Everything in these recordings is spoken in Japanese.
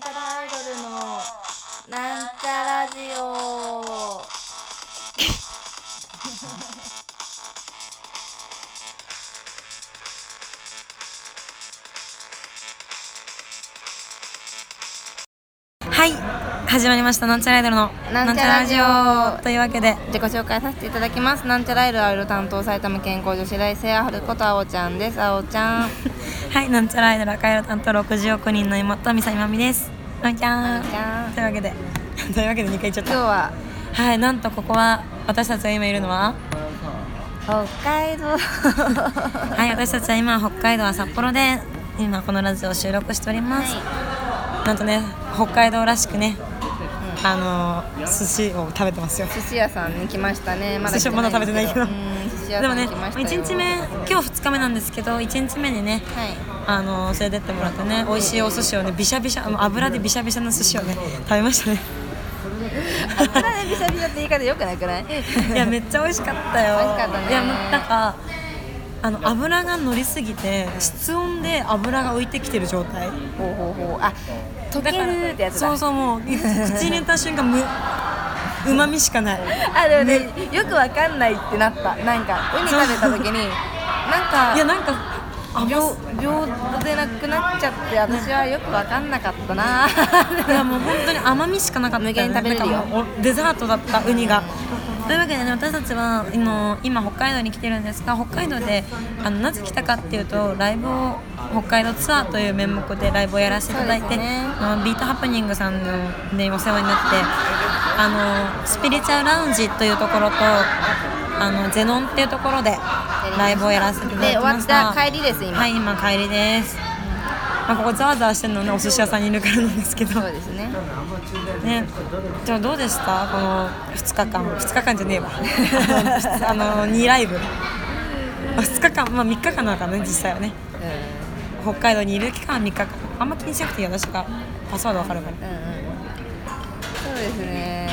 なんちゃらアイドルのなんちゃラジオ。始まりましたなんちゃらアイドルのなんちゃラジオ。というわけで。自己紹介させていただきます。なんちゃらアイドルアイドル担当埼玉健康女子大生あはることあおちゃんです。あおちゃん。はいなんちゃらアイドル赤色担当60億人の妹みさみまみです。あみちゃん。というわけで。というわけで2回言っちゃった。今日は？はいなんとここは私たちが今いるのは？北海道。はい私たちは今北海道は札幌で今このラジオを収録しております、なんとね北海道らしくねあのー寿司を食べてますよ。寿司屋さんに来ましたね。まだ寿司まだ食べてないけど。でもねに来ましたよ。1日目今日2日目なんですけど1日目にねはい。あの連れてってもらってね美味しいお寿司をねびしゃびしゃ油でびしゃびしゃの寿司をね食べましたね。油でびしゃびしゃって言い方よくなくない？いやめっちゃ美味しかったよ。美味しかったね。いやなんかあの油が乗りすぎて室温で油が浮いてきてる状態。ほうほうほう。あ溶けるってやつだ。そうそうもう口に入れた瞬間むうまみしかない。あでもねよくわかんないってなった。なんかウニ食べた時になんか いやなんか秒秒でなくなっちゃって私はよくわかんなかったな。いやもう本当に甘みしかなかった。よね無限に食べれるよ。デザートだったウニがというわけでね私たちはあの今北海道に来てるんですが北海道であのなぜ来たかっていうとライブを北海道ツアーという名目でライブをやらせていただいて、ね。ビートハプニングさんのでお世話になってあのスピリチュアルラウンジというところとあのゼノンっていうところでライブをやらせていただで終わっきましたた帰りです今、はい今帰りです、まあ、ここざわざわしてるのねお寿司屋さんにいるからなんですけど。そうですね。ね、じゃあどうでした？この2日間。2日間じゃねえわ。あの2ライブ。2日間まあ3日間なのかなね実際はね。北海道にいる期間は3日間。あんま気にしなくていい私が。パスワード分かるから。うんうん。うんそうですね。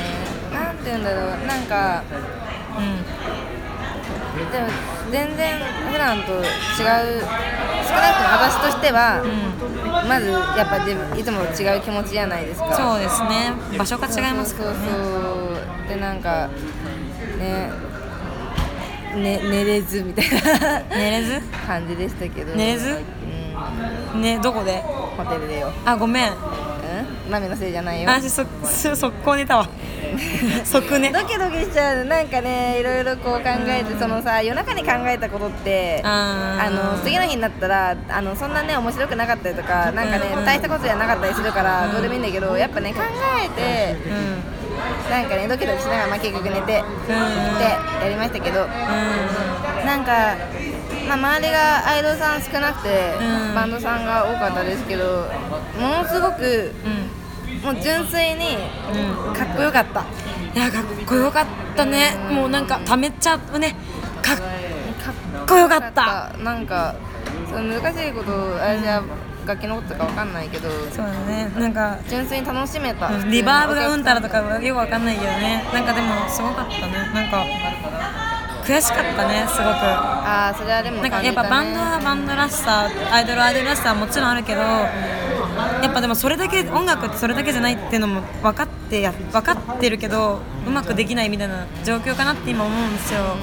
なんて言うんだろう。なんかうでも全然普段と違う少なくとも私としては、まずやっぱでいつもと違う気持ちじゃないですか。んそうですね。場所が違いますからね。そう。でなんかねね寝れずみたいな 寝れず？感じでしたけど。寝れず？うん。ねどこで？ホテルでよ。あごめんうんマミのせいじゃないよ。私速攻寝たわ即寝ドキドキしちゃう。なんかねいろいろこう考えてそのさ夜中に考えたことってあの次の日になったらあのそんなね面白くなかったりとかなんかね大したことじゃなかったりするからどうでもいいんだけどやっぱね考えてうん。なんかねドキドキしながらまあ結局寝てでうん。やりましたけどうなんか、まあ、周りがアイドルさん少なくて、うん。バンドさんが多かったですけどものすごくもう純粋にうんかっこよかった。いやかっこよかったね。もうなんかためちゃうね。かっこよかった。なんかその難しいこと私は楽器のこととかわかんないけどそうだね。なんか純粋に楽しめた。リバーブがうんたらとかよくわかんないけどね。なんかでもすごかったね。なんか悔しかったねすごく。ああそれはでもなんかやっぱバンドはバンドらしさアイドルはアイドルらしさはもちろんあるけどやっぱでもそれだけ音楽ってそれだけじゃないっていうのも分かってや分かってるけどうまくできないみたいな状況かなって今思うんですよ。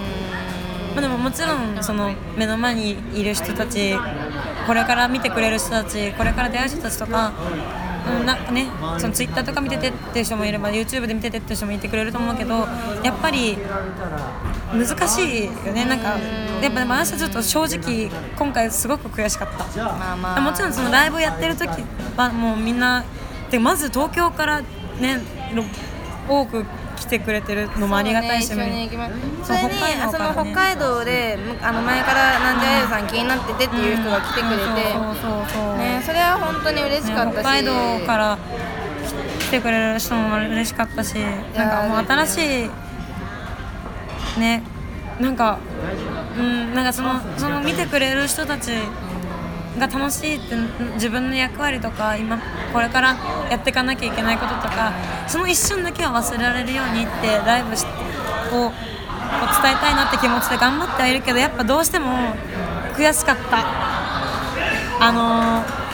まあ、でももちろんその目の前にいる人たちこれから見てくれる人たちこれから出会う人たちとか、うん、なんかねそのツイッターとか見ててっていう人もいれば YouTube で見ててっていう人もいてくれると思うけどやっぱり難しいよねなんかやっぱでも私はちょっと正直今回すごく悔しかった。まあまあもちろんそのライブやってる時はもうみんなでまず東京からねろ多く来てくれてるのもありがたいし、そうねそそうれに北海道その北海道でむあの前からなんじゃあやさん気になっててっていう人が来てくれて、ね、それは本当に嬉しかったし、ね北海道から来てくれる人も嬉しかったしなんかもう新しいねなんかうんなんかそのその見てくれる人たちが楽しいって自分の役割とか今これからやっていかなきゃいけないこととかその一瞬だけは忘れられるようにってライブしをを伝えたいなって気持ちで頑張ってはいるけどやっぱどうしても悔しかった。あのー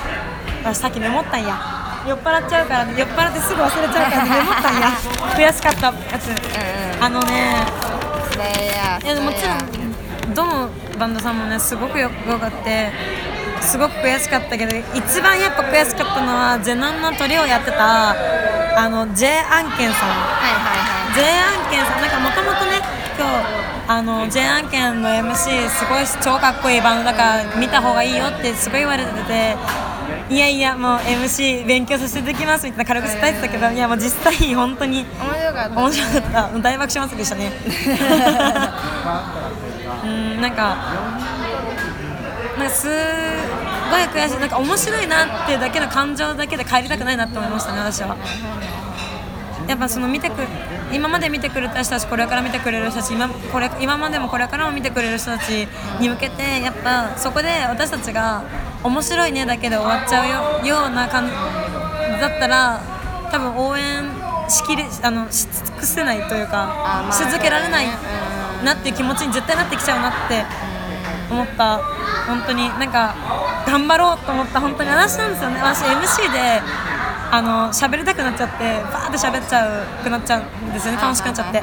私さっきメモったんや。酔っ払っちゃうからね酔っ払ってすぐ忘れちゃうからねメモったんや。悔しかったやつ。うんうん。あのねいやでももちろんどのバンドさんもねすごくよよかってすごく悔しかったけど一番やっぱ悔しかったのはゼナンの鳥をやってたあの J 案件さん。はいはい J 案件さん。なんかもともとね今日あの J 案件の MC すごい超かっこいいバンドだから見た方がいいよってすごい言われてていやいやもう MC 勉強させていただきますみたいな軽く伝えてたけどいやもう実際本当にはい面白かった。面白かった。大爆笑祭りでしたね。うんなんかなんかすごい悔しい。なんか面白いなってだけの感情だけで帰りたくないなって思いましたね私は。やっぱその見てく今まで見てくれた人たちこれから見てくれる人たち今これ今までもこれからも見てくれる人たちに向けてやっぱそこで私たちが面白いねだけで終わっちゃうよような感じだったら多分応援しきれあのし尽くせないというか、し続けられないうん。なっていう気持ちに絶対なってきちゃうなって思った本当になんか頑張ろうと思った本当に私なんですよね。私 MC であの喋りたくなっちゃってバーって喋っちゃうくなっちゃうんですよね。楽しくなっちゃって。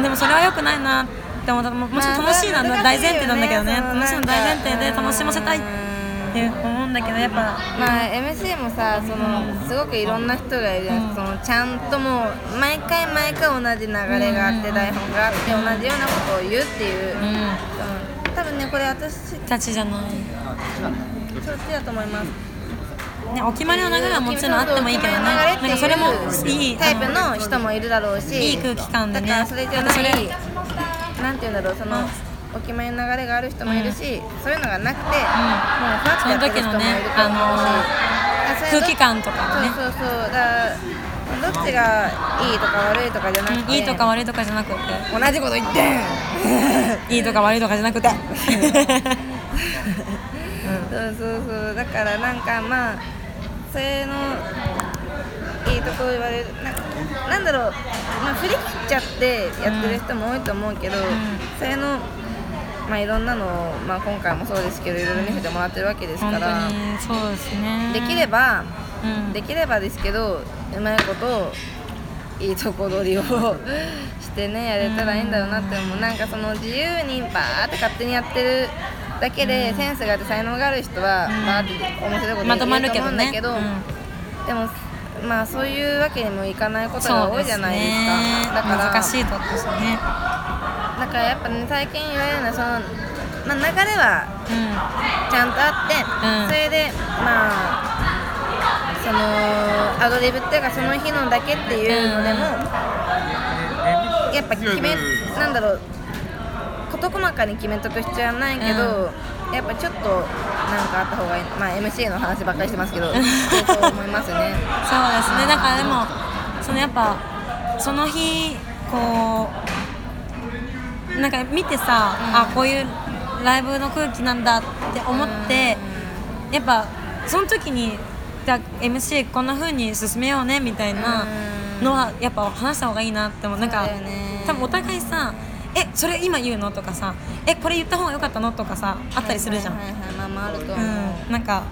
でもそれは良くないなって思った。ももちろん楽しいのは大前提なんだけどね。楽しいの大前提で楽しませたいって思うんだけどやっぱ。まあ MC もさそのすごくいろんな人がいるじゃないですかそのちゃんともう毎回毎回同じ流れがあって台本があって同じようなことを言うっていう、うん多分ねこれ私そたちじゃない、っちだと思います。ね、お決まりの流れはもちろんあってもいいけどね。流なんかそれもいいタイプあのの人もいるだろうし。いい空気感でね。だからそれじゃないなんていうんだろうそのお決まりの流れがある人もいるし、そういうのがなくて、もうふわっとやってる人もいると思うし、その時のねあそれ空気感とかもね。そうそうそう。だどっちがいいとか悪いとかじゃなくて、うんいいとか悪いとかじゃなくて。同じこと言って。ん いいとか悪いとかじゃなくて。そうそうそう。だからなんかまあそれのいいところ言われる。なんかなんだろう、まあ、振り切っちゃってやってる人も多いと思うけど、それのまあいろんなのを、まあ、今回もそうですけどいろいろ見せてもらってるわけです本当からにそうですね。できればうん。できればですけどうまいこといいとこ取りを してねやれたらいいんだろうなって思う。なんかその自由にバーって勝手にやってるだけでセンスがあって才能がある人はうん。バーって面白いことまとま言えると思うんだけど、でもまあそういうわけにもいかないことが多いじゃないですか。だから難しいとこですねだからやっぱね最近言われるのはその、まあ、流れはうちゃんとあって、うん。それでまあそのアドリブっていうかその日のだけっていうのでも、やっぱ決めなんだろう事細かに決めとく必要はないけど、やっぱちょっとなんかあった方がいい。まあ MC の話ばっかりしてますけど そう思いますね。んそうですね。だからでもそのやっぱその日こうなんか見てさ、あこういうライブの空気なんだって思って、やっぱその時にじゃあ MC こんな風に進めようねみたいなのはやっぱ話した方がいいなって思う。なんか多分お互いさ「えそれ今言うの?」とかさ「えこれ言った方が良かったの?」とかさあったりするじゃん。なんか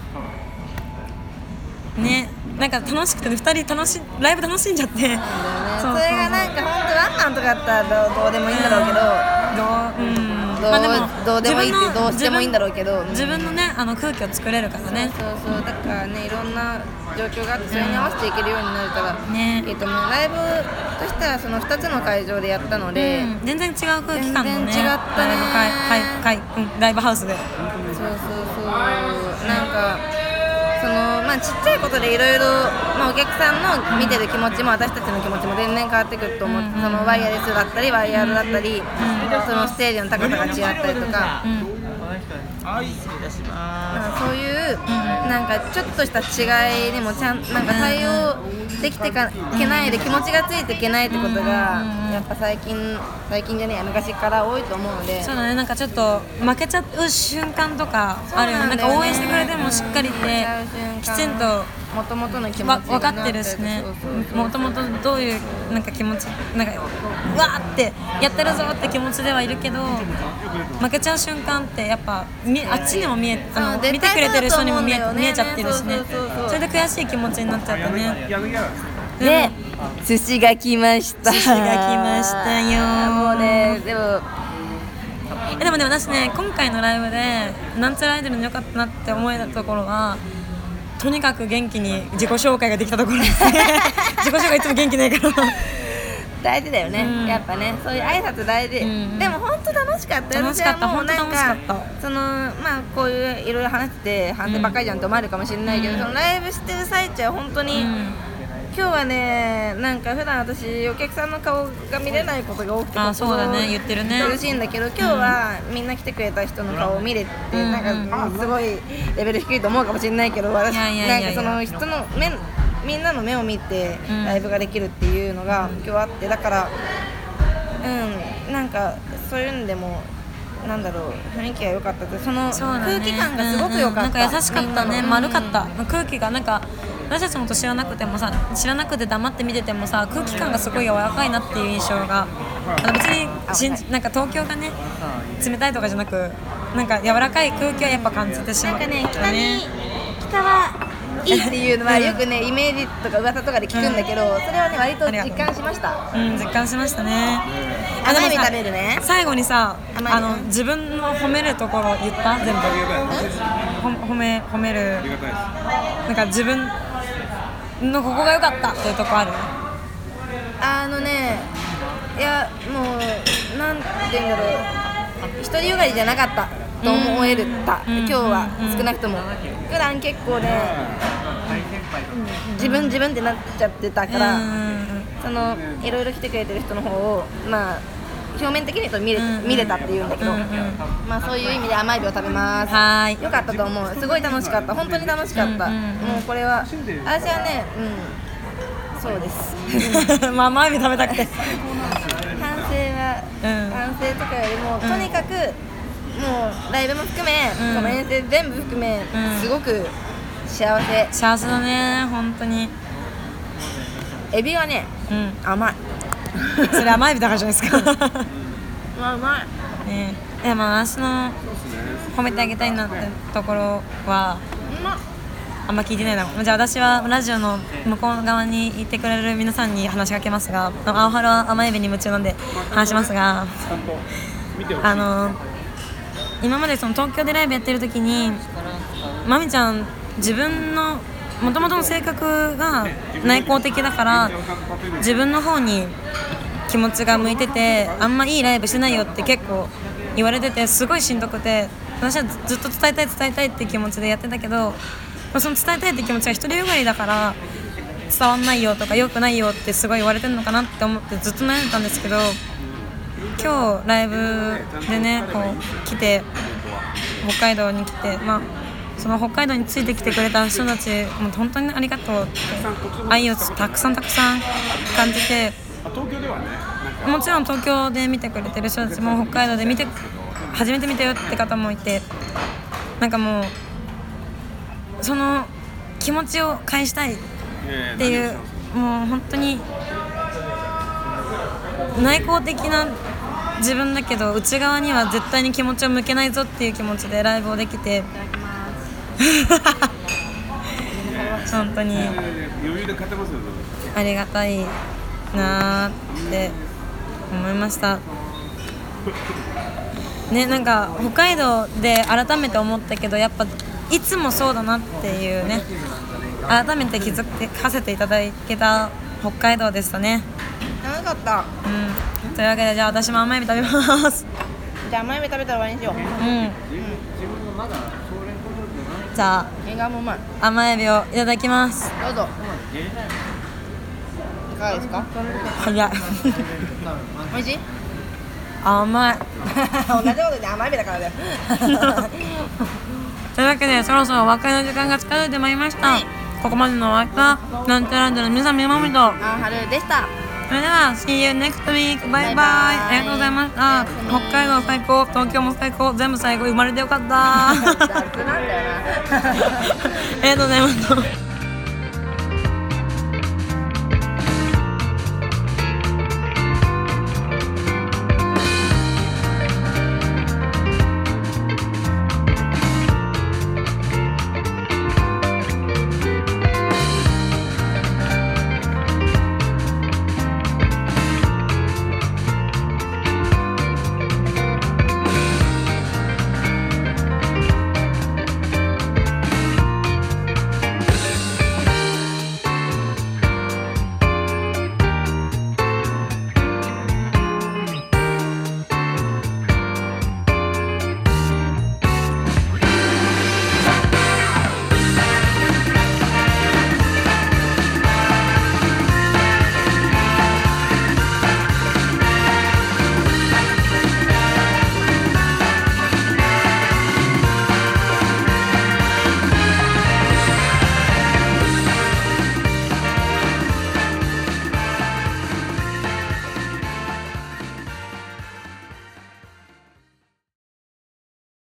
ね。なんか楽しくて2人楽しライブ楽しんじゃって。それがなんか本当ワンマンとかだったらどうどうでもいいんだろうけど、どううん。どうまあでもどうでもいいってどうしてもいいんだろうけど。自分のねあの空気を作れるからね。そうそうだからねいろんな状況があってそれに合わせていけるようになれたらね。いいと思う。ライブとしてはその2つの会場でやったので、うん、全然違う空気感のね全然違ったね。ライブ会会会、うん、ライブハウスで。そうそうそう。なんかそのまあちっちゃいことでいろいろまあお客さんの見てる気持ちも私たちの気持ちも全然変わってくると思って、うん。そのワイヤレスだったりワイヤードだったり、そのステージの高さが違ったりとか、失礼いたしまなんかそういうなんかちょっとした違いにもちゃんなんか対応できてかいけないで気持ちがついていけないってことがやっぱ最近最近じゃねえや昔から多いと思うので。そうだねなんかちょっと負けちゃう瞬間とかあるよね。なんか応援してくれてもしっかりってきちんともともとの気持ちわ分かってるしね。もともとどういうなんか気持ちなんかうわーってやってるぞって気持ちではいるけど負けちゃう瞬間ってやっぱ見みあっちにも見えあの見てく対れてる人にも見え見えちゃってるしね。それで悔しい気持ちになっちゃったね。で寿司が来ました。寿司が来ましたよ。もうねでも。えでもね私ね今回のライブでなんちゃらアイドルに良かったなって思えたところはとにかく元気に自己紹介ができたところですね。自己紹介いつも元気ないから。大事だよね、うん。やっぱね。そういう挨拶大事、うん。でも本当楽しかったよ。楽しかった。もう楽しかった。そのまあこういういろいろ話してて反省ばっかりじゃんと思われるかもしれないけど、うん。そのライブしてる最中は本当に、うん今日はねなんか普段私お客さんの顔が見れないことが多くてあそうだね。言ってるね。苦しいんだけど今日はみんな来てくれた人の顔を見れて、うんなんかすごいレベル低いと思うかもしれないけど私なんかその人の目みんなの目を見てうん。ライブができるっていうのが今日あってだからうんなんかそういうんでもなんだろう雰囲気が良かったってその空気感がすごく良かった、うん。うんなんか優しかったね。丸かった。空気がなんか私たちもと知らなくてもさ知らなくて黙って見ててもさ空気感がすごい柔らかいなっていう印象があの別にしんなんか東京がね冷たいとかじゃなくなんか柔らかい空気はやっぱ感じてしまったなんかね北に北はいいっていうのは よくねイメージとか噂とかで聞くんだけど、それはね割と実感しました。うん実感しましたね。甘い食べるね。最後にさあの自分の褒めるところ言った？全部。ほ褒め褒める。なんか自分のここが良かったっていうとこある？あのねいやもうなんて言うんだろう。独りよがりじゃなかったと思えるた。うん今日はうん。少なくとも。普段結構ね自分自分ってなっちゃってたからうん。そのいろいろ来てくれてる人の方をまあ表面的に言うと見れうん見れたっていうんだけどまあそういう意味で甘い棒食べます。はーい。よかったと思う。すごい楽しかった。本当に楽しかった。うんうんもうこれは私はねうん。そうです。まあ甘エビ食べたくて。反省は、うん。反省とかよりも、ん。とにかくもうライブも含め、うん。この遠征全部含め、ん。すごく幸せ。幸せだね本当に。エビはねうん。甘い それ甘エビだからじゃないですか。まあうまいねでも私の褒めてあげたいなってところはあんま聞いてないな。じゃあ私はラジオの向こう側にいてくれる皆さんに話しかけますがあの青春は甘エビに夢中なんで話しますがあの今までその東京でライブやってる時にまみちゃん自分のもともとの性格が内向的だから自分の方に気持ちが向いててあんまいいライブしてないよって結構言われててすごいしんどくて私はずっと伝えたい伝えたいって気持ちでやってたけど、まあ、その伝えたいって気持ちが独りよがりだから伝わんないよとか良くないよってすごい言われてるのかなって思ってずっと悩んでたんですけど今日ライブでねこう来て北海道に来てまあその北海道についてきてくれた人たちも本当にありがとう愛をたくさんたくさん感じて。もちろん東京で見てくれてる人たちも北海道で見て初めて見たよって方もいて。なんかもうその気持ちを返したい。っていうもう本当に内向的な自分だけど内側には絶対に気持ちを向けないぞっていう気持ちでライブをできて。本当に。余裕で勝てますよありがたいなーって思いました。ねなんか北海道で改めて思ったけどやっぱいつもそうだなっていうね改めて気づかせていただけた北海道でしたね。楽しかった。うん。というわけでじゃあ私も甘エビ食べます。じゃあ甘エビ食べたら終わりにしよう。うん。じゃあ映画もうまい。甘エビをいただきます。どうぞ。いかがですか？早い。美味しい？甘い。同じことで甘エビだからだよ。というわけでそろそろお別れの時間が近づいてまいりました、ここまでのお相手はなんちゃらんちゃらの皆さんみまみと。あはるでしたそれでは See you next week. バイバイありがとうございました北海道最高東京も最高全部最高生まれてよかった。ありがとうございます